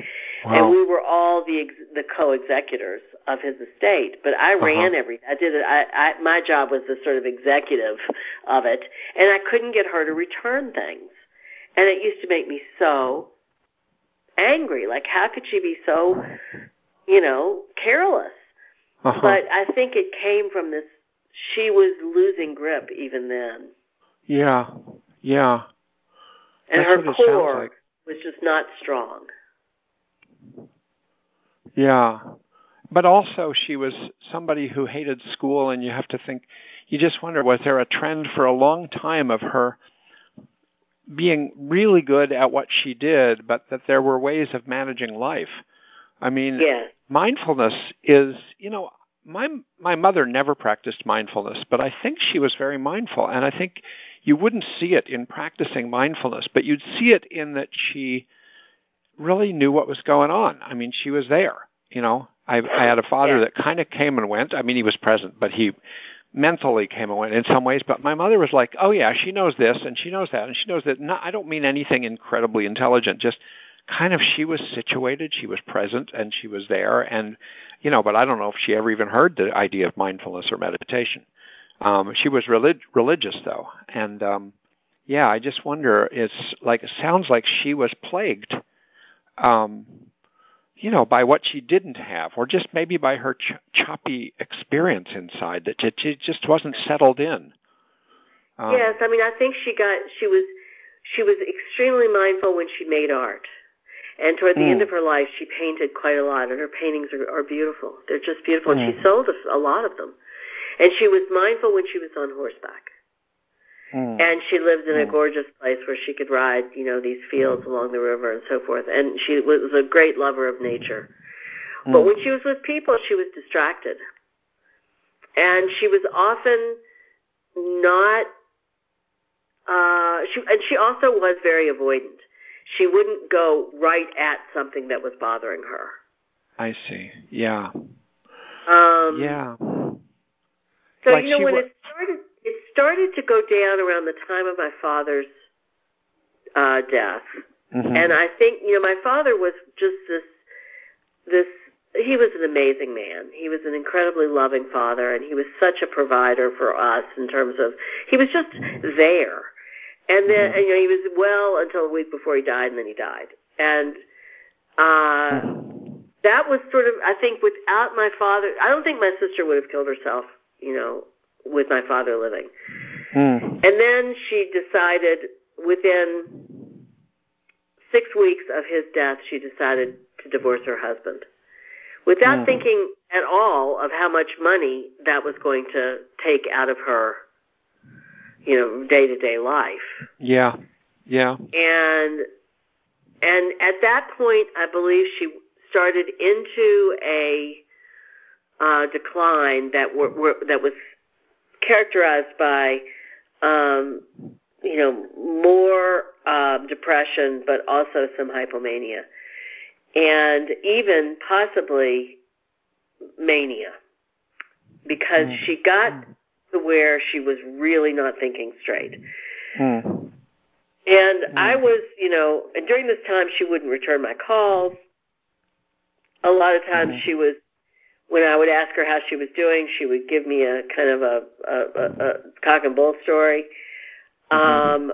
A: Wow.
B: and we were all the ex- the co-executors of his estate. But I ran
A: Uh-huh.
B: everything. I did it. I, I my job was the sort of executive of it, and I couldn't get her to return things, and it used to make me so angry. Like, how could she be so, you know, careless?
A: Uh-huh.
B: But I think it came from this. She was losing grip even then,
A: yeah. Yeah.
B: and
A: That's
B: her
A: what it sounds
B: core
A: like.
B: was just not strong.
A: Yeah. But also, she was somebody who hated school, and you have to think, you just wonder, was there a trend for a long time of her being really good at what she did, but that there were ways of managing life? I mean,
B: Yes.
A: mindfulness is, you know, my my mother never practiced mindfulness, but I think she was very mindful, and I think you wouldn't see it in practicing mindfulness, but you'd see it in that she really knew what was going on. I mean, she was there. You know, I, I had a father
B: Yeah.
A: that kind of came and went. I mean, he was present, but he mentally came went in some ways. But my mother was like, "Oh yeah, she knows this and she knows that, and she knows that." No, I don't mean anything incredibly intelligent. Just kind of, she was situated, she was present, and she was there. And you know, but I don't know if she ever even heard the idea of mindfulness or meditation. Um, she was relig- religious though, and um, yeah, I just wonder. It's like it sounds like she was plagued, um, you know, by what she didn't have, or just maybe by her ch- choppy experience inside that it, it just wasn't settled in. Um,
B: yes, I mean, I think she got she was she was extremely mindful when she made art, and toward the
A: Mm.
B: end of her life, she painted quite a lot, and her paintings are, are beautiful. They're just beautiful, and she
A: Mm.
B: sold a, a lot of them. And she was mindful when she was on horseback,
A: mm,
B: and she lived in a
A: Mm.
B: gorgeous place where she could ride, you know, these fields along the river and so forth. And she was a great lover of nature. But
A: mm,
B: when she was with people, she was distracted. And she was often not, uh, she, and she also was very avoidant. She wouldn't go right at something that was bothering her.
A: I see. Yeah.
B: Um,
A: Yeah.
B: So
A: Like
B: you know when
A: wa-
B: it started, started to go down around the time of my father's uh, death,
A: Mhm.
B: and I think you know my father was just this this he was an amazing man. He was an incredibly loving father, and he was such a provider for us in terms of he was just there. And then and, you know he was well until a week before he died, and then he died. And uh, that was sort of I think without my father, I don't think my sister would have killed herself. You know, with my father living.
A: Mm.
B: And then she decided within six weeks of his death, she decided to divorce her husband without
A: Mm.
B: thinking at all of how much money that was going to take out of her, you know, day to day life.
A: Yeah. Yeah.
B: And and at that point, I believe she started into a uh, decline that were, were that was characterized by, um, you know, more uh, depression, but also some hypomania, and even possibly mania, because
A: Mm.
B: she got to where she was really not thinking straight.
A: Mm.
B: And I
A: Mm.
B: was, you know, and during this time she wouldn't return my calls. A lot of times
A: Mhm.
B: she was, when I would ask her how she was doing, she would give me a kind of a, a, a, a cock and bull story. Um,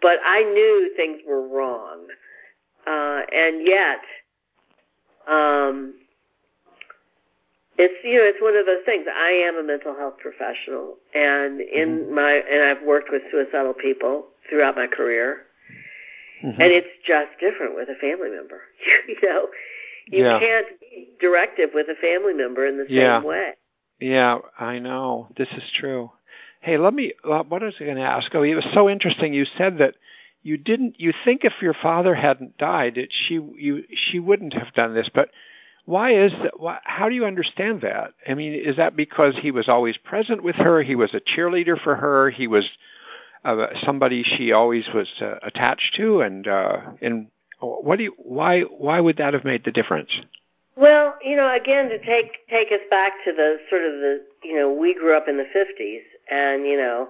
B: but I knew things were wrong. Uh, and yet, um, it's you know it's one of those things. I am a mental health professional, and in my and I've worked with suicidal people throughout my career,
A: Mhm.
B: and it's just different with a family member. you know, you
A: Yeah.
B: can't directive with a family member in the same
A: Yeah.
B: way.
A: Yeah, I know. This is true. Hey, let me. Uh, what was I going to ask? Oh, it was so interesting. You said that you didn't. You think if your father hadn't died, it, she you she wouldn't have done this. But why is that? Why, how do you understand that? I mean, is that because he was always present with her? He was a cheerleader for her. He was uh, somebody she always was uh, attached to. And uh, and what do you? Why why would that have made the difference?
B: Well, you know, again to take take us back to the sort of the you know we grew up in the fifties, and you know,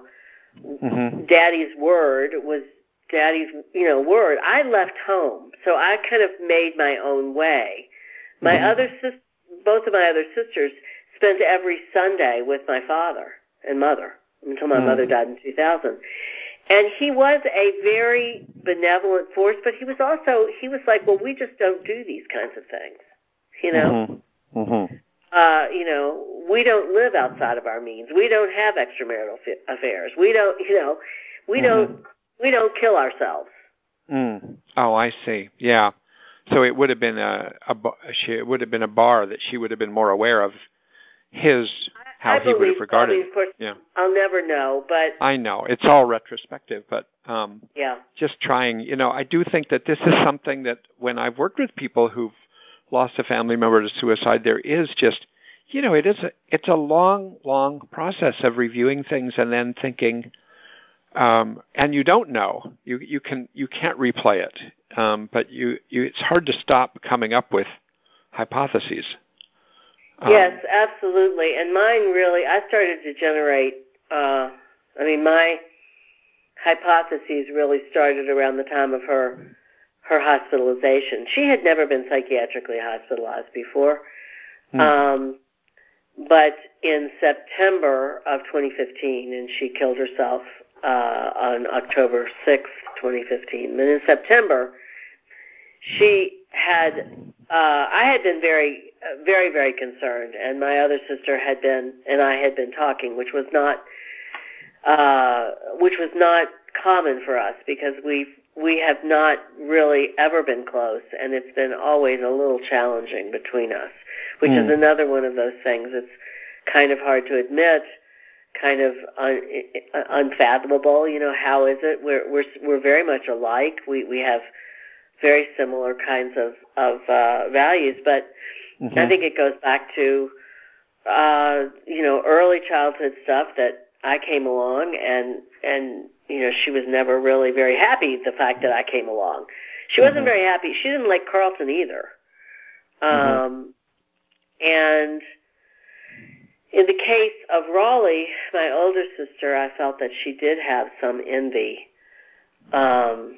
A: hmm
B: Daddy's word was Daddy's you know word. I left home, so I kind of made my own way. My
A: Mhm.
B: other sis, both of my other sisters, spent every Sunday with my father and mother until my
A: Mm.
B: mother died in 2000. And he was a very benevolent force, but he was also he was like, well, we just don't do these kinds of things, you know
A: hmm
B: uh, you know, we don't live outside of our means. We don't have extramarital fi- affairs. We don't, you know, we
A: Mhm.
B: don't, we don't kill ourselves.
A: Mm. Oh, I see. Yeah. So it would have been a, a she it would have been a bar that she would have been more aware of his how
B: I
A: he would have regarded.
B: I mean, of course,
A: Yeah.
B: I'll never know, but
A: I know it's all retrospective, but um,
B: yeah,
A: just trying. You know, I do think that this is something that when I've worked with people who've lost a family member to suicide, there is just you know, it is a it's a long, long process of reviewing things and then thinking, um, and you don't know. You you can you can't replay it, um, but you, you it's hard to stop coming up with hypotheses.
B: Um, yes, absolutely. And mine really, I started to generate. Uh, I mean, my hypotheses really started around the time of her her hospitalization. She had never been psychiatrically hospitalized before. Hmm. Um, but in September of 2015, and she killed herself uh, on October 6th, 2015. And in September, she had, uh, I had been very, very, very concerned, and my other sister had been, and I had been talking, which was not, uh, which was not common for us because we we have not really ever been close, and it's been always a little challenging between us which mm. is hmm. another one of those things. It's kind of hard to admit, kind of un, unfathomable. You know, how is it? We're we're we're very much alike. We we have very similar kinds of of uh, values, but mm-hmm. I think it goes back to uh, you know early childhood stuff that I came along and and you know she was never really very happy the fact that I came along. She wasn't mm-hmm. very happy. She didn't like Carlton either. Mm-hmm. Um, and in the case of Raleigh, my older sister, I felt that she did have some envy um,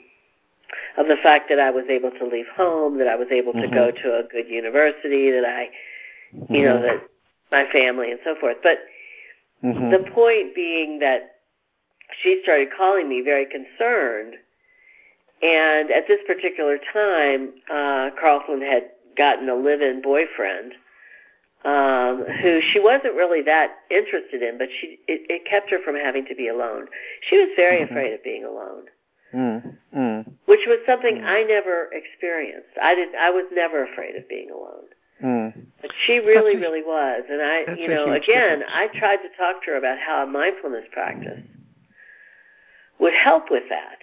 B: of the fact that I was able to leave home, that I was able to mm-hmm. go to a good university, that I, you mm-hmm. know, that my family and so forth. But mm-hmm. the point being that she started calling me very concerned. And at this particular time, uh, Carlton had gotten a live-in boyfriend um, who she wasn't really that interested in, but she it, it kept her from having to be alone. She was very mm-hmm. afraid of being alone,
A: mm, mm,
B: which was something mm. I never experienced. I did. I was never afraid of being alone.
A: Mm.
B: But she really, a, really was, and I, you know, again, difference. I tried to talk to her about how a mindfulness practice would help with that.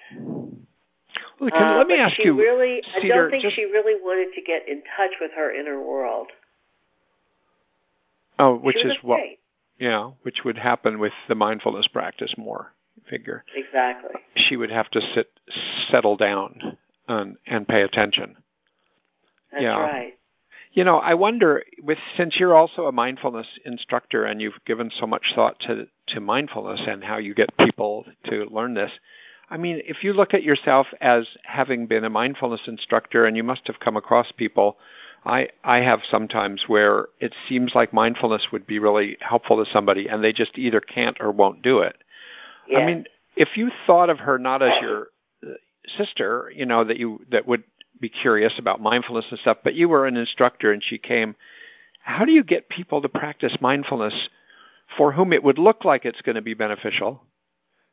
A: Well, can, uh, let me ask
B: she
A: you.
B: Really,
A: Cedar,
B: I don't think just, she really wanted to get in touch with her inner world.
A: Oh, which is what?
B: Great.
A: Yeah, which would happen with the mindfulness practice more. Figure
B: exactly.
A: She would have to sit, settle down, and and pay attention.
B: That's
A: yeah.
B: right.
A: You know, I wonder with since you're also a mindfulness instructor and you've given so much thought to to mindfulness and how you get people to learn this. I mean, if you look at yourself as having been a mindfulness instructor and you must have come across people I I have sometimes where it seems like mindfulness would be really helpful to somebody, and they just either can't or won't do it.
B: Yeah.
A: I mean, if you thought of her not as your sister, you know that you that would be curious about mindfulness and stuff, but you were an instructor and she came. How do you get people to practice mindfulness for whom it would look like it's going to be beneficial,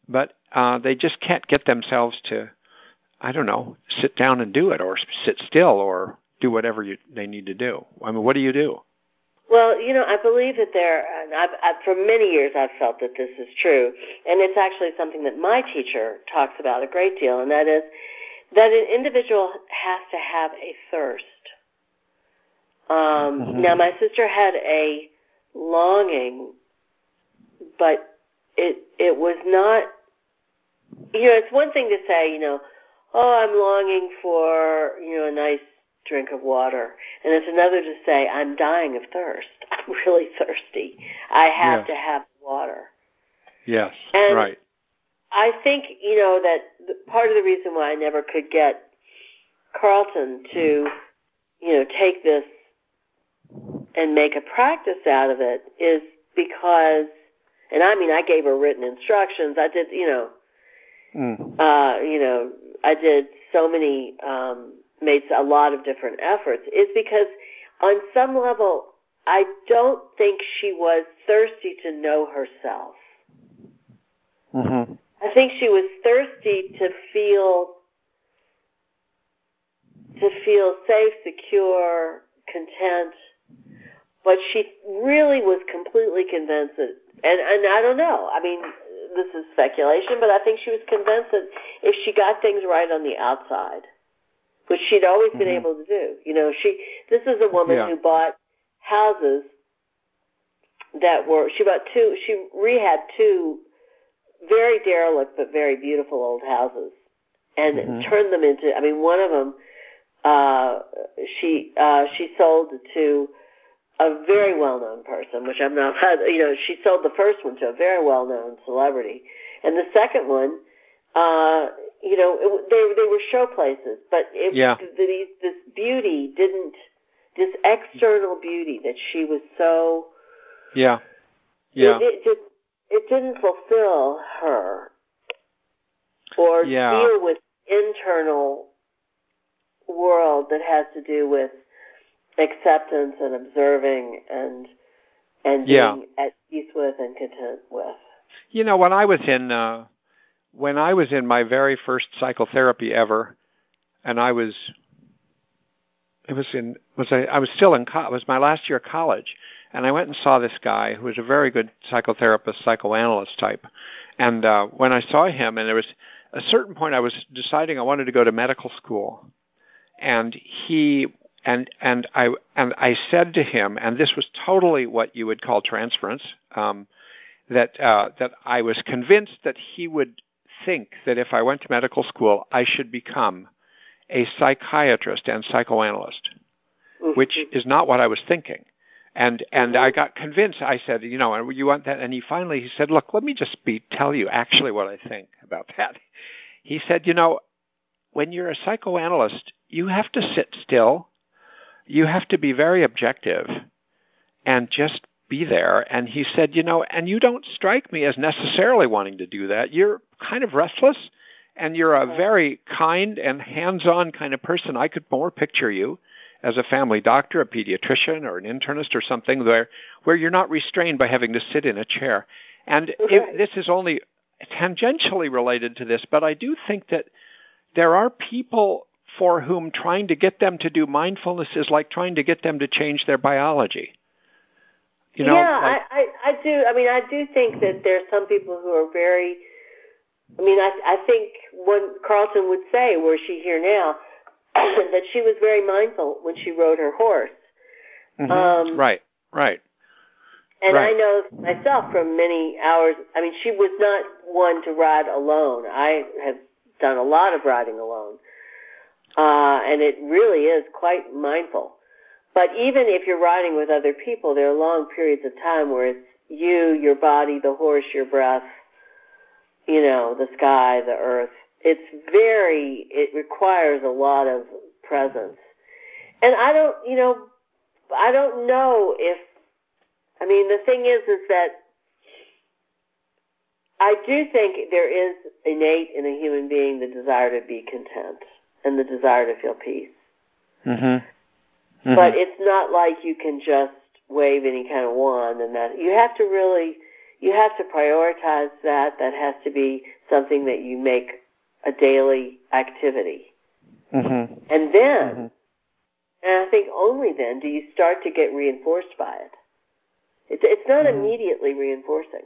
A: but uh, they just can't get themselves to, I don't know, sit down and do it, or sit still, or do whatever you, they need to do. I mean, what do you do?
B: Well, you know, I believe that there, and I've, I've, for many years I've felt that this is true, and it's actually something that my teacher talks about a great deal, and that is that an individual has to have a thirst. Um, mm-hmm. Now, my sister had a longing, but it it was not. You know, it's one thing to say, you know, oh, I'm longing for you know a nice drink of water. And it's another to say, I'm dying of thirst. I'm really thirsty. I have to have water.
A: Yes,
B: and
A: right.
B: I think, you know, that part of the reason why I never could get Carlton to, you know, take this and make a practice out of it is because, and I mean, I gave her written instructions. I did, you know, mm. uh, you know, I did so many um, made a lot of different efforts is because on some level, I don't think she was thirsty to know herself.
A: Mm-hmm.
B: I think she was thirsty to feel to feel safe, secure, content. But she really was completely convinced that, and, and I don't know. I mean, this is speculation, but I think she was convinced that if she got things right on the outside, which she'd always been mm-hmm. able to do. You know, she this is a woman
A: yeah.
B: who bought houses that were she bought two she rehabbed two very derelict but very beautiful old houses and
A: Mhm.
B: turned them into I mean one of them uh she uh she sold to a very well known person which I'm not you know she sold the first one to a very well known celebrity and the second one uh you know it, they they were show places but it
A: Yeah.
B: these this beauty didn't this external beauty that she was so
A: Yeah. Yeah.
B: it, it just it didn't fulfill her or
A: Yeah.
B: deal with internal world that has to do with acceptance and observing and and being
A: Yeah.
B: at peace with and content with.
A: You know, when I was in uh when I was in my very first psychotherapy ever and I was it was in was I, I was still in co- it was my last year of college and I went and saw this guy who was a very good psychotherapist psychoanalyst type. And uh when I saw him and there was a certain point I was deciding I wanted to go to medical school. And he and and I and I said to him and this was totally what you would call transference um that uh that I was convinced that he would think that if I went to medical school I should become a psychiatrist and psychoanalyst, which is not what I was thinking. And and I got convinced. I said, you know, and you want that? And he finally he said, look, let me just be tell you actually what I think about that. He said, you know, when you're a psychoanalyst, you have to sit still, you have to be very objective, and just be there. And he said, you know, and you don't strike me as necessarily wanting to do that. You're kind of restless and you're a very kind and hands-on kind of person. I could more picture you as a family doctor, a pediatrician, or an internist or something where where you're not restrained by having to sit in a chair. And it, this is only tangentially related to this, but I do think that there are people for whom trying to get them to do mindfulness is like trying to get them to change their biology. You know,
B: yeah,
A: like,
B: I, I, I do. I mean, I do think that there are some people who are very. I mean, I, I think what Carlton would say, were she here now, that she was very mindful when she rode her horse.
A: mhm,
B: um,
A: right, right.
B: And I know myself from many hours. I mean, she was not one to ride alone. I have done a lot of riding alone, uh, and it really is quite mindful. But even if you're riding with other people, there are long periods of time where it's you, your body, the horse, your breath, you know, the sky, the earth. It's very. It requires a lot of presence, and I don't, you know, I don't know if I mean, the thing is, is that I do think there is innate in a human being the desire to be content and the desire to feel peace.
A: Mhm.
B: But it's not like you can just wave any kind of wand and that you have to really you have to prioritize that. That has to be something that you make a daily activity.
A: Mhm.
B: And then
A: Mhm.
B: and I think only then do you start to get reinforced by it. It's it's not
A: Mhm.
B: immediately reinforcing.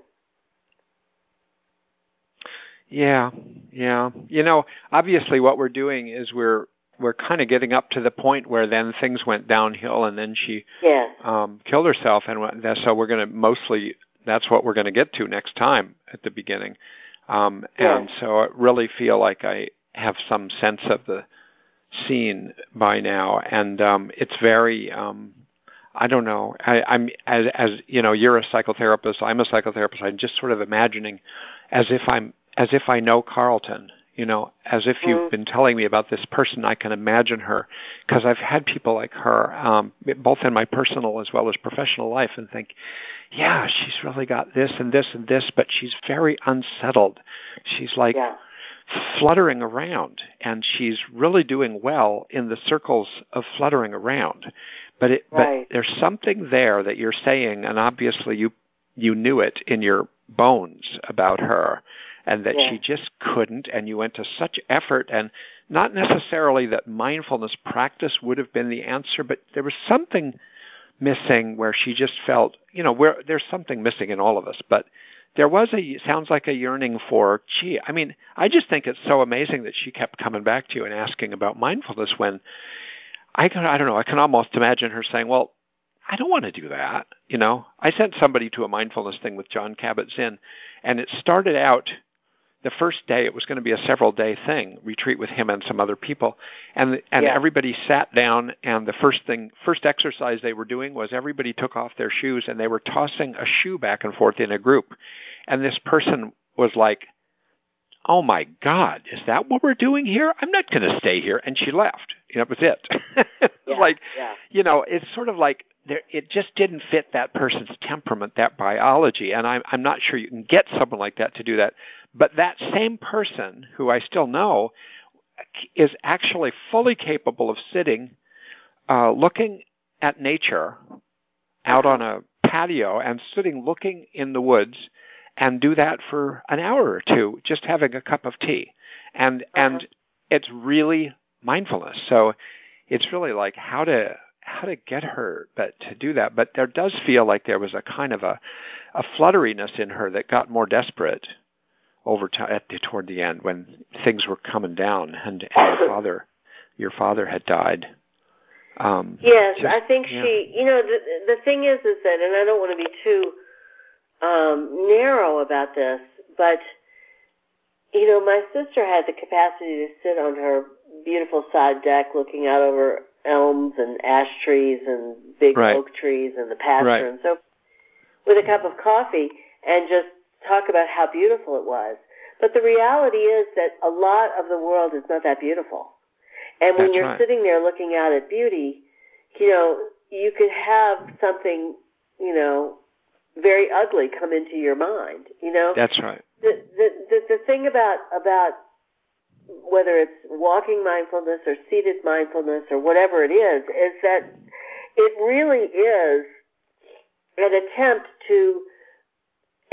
A: Yeah, yeah. You know, obviously, what we're doing is we're we're kind of getting up to the point where then things went downhill, and then she
B: Yes.
A: um, killed herself, and that's so we're going to mostly that's what we're going to get to next time at the beginning. Um, and so I really feel like I have some sense of the scene by now, and um, it's very. Um, I don't know. I, I'm as as you know, you're a psychotherapist. I'm a psychotherapist. I'm just sort of imagining as if I'm as if I know Carlton. You know, as if you've
B: Mhm.
A: been telling me about this person, I can imagine her because I've had people like her, um, both in my personal as well as professional life, and think, yeah, she's really got this and this and this, but she's very unsettled. She's like
B: yeah.
A: fluttering around, and she's really doing well in the circles of fluttering around. But it,
B: Right.
A: but there's something there that you're saying, and obviously you you knew it in your bones about her, and that
B: Yeah.
A: she just couldn't, and you went to such effort, and not necessarily that mindfulness practice would have been the answer, but there was something missing where she just felt, you know, where there's something missing in all of us, but there was a sounds like a yearning for gee i mean i just think it's so amazing that she kept coming back to you and asking about mindfulness when i can i don't know i can almost imagine her saying well I don't want to do that. You know, I sent somebody to a mindfulness thing with Jon Kabat-Zinn, and it started out the first day it was going to be a several day thing retreat with him and some other people. And and
B: Yeah.
A: everybody sat down and the first thing first exercise they were doing was everybody took off their shoes and they were tossing a shoe back and forth in a group. And this person was like oh my god is that what we're doing here? I'm not going to stay here. And she left. You know, that was it.
B: Yeah,
A: like
B: yeah.
A: you know, it's sort of like there, it just didn't fit that person's temperament, that biology, and I'm I'm not sure you can get someone like that to do that. But that same person, who I still know, is actually fully capable of sitting, uh, looking at nature, out on a patio, and sitting looking in the woods, and do that for an hour or two, just having a cup of tea, and and it's really mindfulness. So it's really like how to how to get her but to do that. But there does feel like there was a kind of a a flutteriness in her that got more desperate over time at the, toward the end when things were coming down and, and your father your father had died um
B: Yes,
A: just-
B: I think
A: yeah.
B: she. You know, the the thing is, is that, and I don't want to be too um, narrow about this, but you know, my sister had the capacity to sit on her beautiful side deck, looking out over elms and ash trees and big
A: Right.
B: oak trees and the pasture
A: Right.
B: and so, with a cup of coffee and just talk about how beautiful it was. But the reality is that a lot of the world is not that beautiful. And when
A: That's
B: you're
A: right.
B: sitting there looking out at beauty, you know, you could have something, you know, very ugly come into your mind. You know,
A: that's right
B: the, the the the thing about about whether it's walking mindfulness or seated mindfulness or whatever it is, is that it really is an attempt to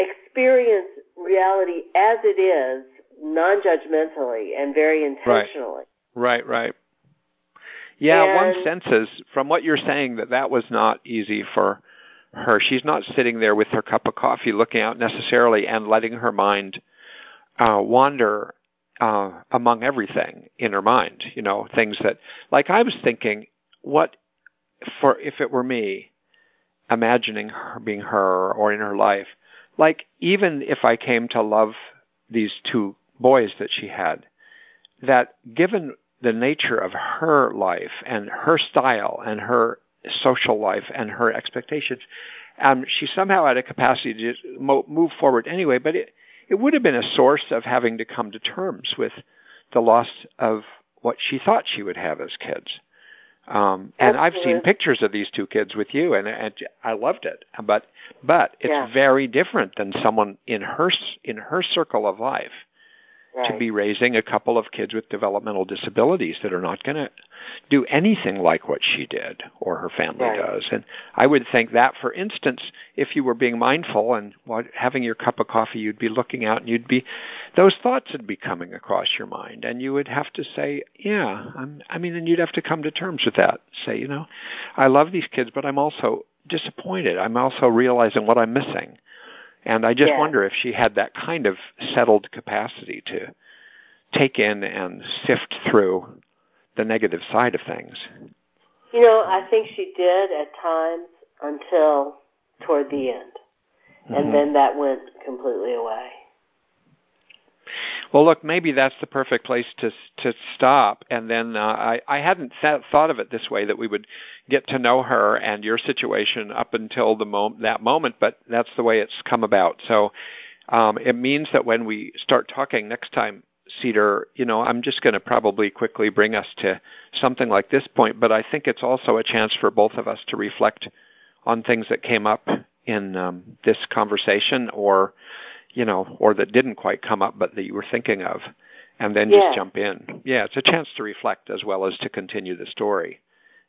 B: experience reality as it is, non-judgmentally and very intentionally.
A: Right, right. right. Yeah, one senses from what you're saying that that was not easy for her. She's not sitting there with her cup of coffee looking out necessarily and letting her mind uh, wander uh, among everything in her mind. You know, things that, like I was thinking, what for if it were me, imagining her being her or in her life, like even if I came to love these two boys that she had, that given the nature of her life and her style and her social life and her expectations, um, she somehow had a capacity to mo- move forward anyway. But it, it would have been a source of having to come to terms with the loss of what she thought she would have as kids. Um, and I've seen pictures of these two kids with you, and, and I loved it. But but it's
B: Yeah.
A: very different than someone in her in her circle of life
B: Right.
A: to be raising a couple of kids with developmental disabilities that are not going to do anything like what she did or her family
B: Right.
A: does. And I would think that, for instance, if you were being mindful and having your cup of coffee, you'd be looking out and you'd be, those thoughts would be coming across your mind, and you would have to say, yeah, I'm, I mean, and you'd have to come to terms with that. Say, you know, I love these kids, but I'm also disappointed. I'm also realizing what I'm missing. And I just
B: Yeah.
A: wonder if she had that kind of settled capacity to take in and sift through the negative side of things.
B: You know, I think she did at times until toward the end.
A: Mhm.
B: And then that went completely away.
A: Well, look, maybe that's the perfect place to to stop. And then uh, I I hadn't th- thought of it this way that we would get to know her and your situation up until the mo- that moment, but that's the way it's come about. So um, it means that when we start talking next time, Cedar, you know, I'm just going to probably quickly bring us to something like this point, but I think it's also a chance for both of us to reflect on things that came up in um, this conversation or you know, or that didn't quite come up but that you were thinking of, and then
B: Yeah.
A: just jump in. Yeah, it's a chance to reflect as well as to continue the story.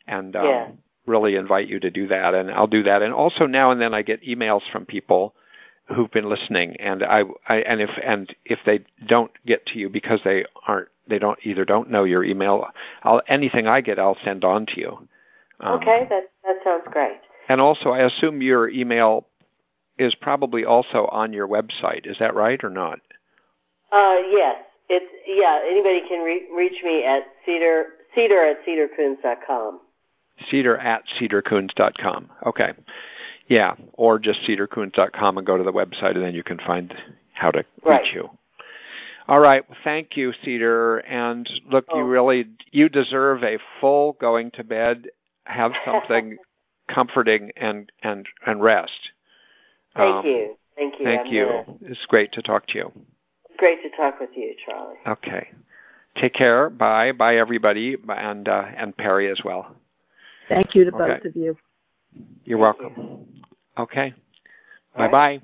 A: And um,
B: Yeah.
A: really invite you to do that, and I'll do that. And also now and then I get emails from people who've been listening, and I, I and if and if they don't get to you because they aren't, they don't either don't know your email. I'll anything I get, I'll send on to you. Um,
B: okay, that that sounds great.
A: And also, I assume your email is probably also on your website. Is that right or not?
B: Uh, yes, it's yeah. Anybody can re- reach me at cedar cedar at cedarkoons.com.
A: Cedar at cedarkoons.com. Okay. Yeah, or just cedarkoons.com and go to the website, and then you can find how to
B: Right.
A: reach you. All right. Well, thank you, Cedar. And look, you
B: Oh.
A: really you deserve a full going to bed. Have something comforting and and and rest.
B: Thank
A: Um,
B: you. Thank you.
A: Thank
B: I'm
A: you.
B: gonna-
A: It's great to talk to you.
B: Great to talk with you, Charlie.
A: Okay. Take care. Bye. Bye, everybody, and uh, and Perry as well.
C: Thank you to
A: Okay.
C: both of you.
A: You're
B: Thank
A: welcome. Okay.
B: All
A: Bye bye.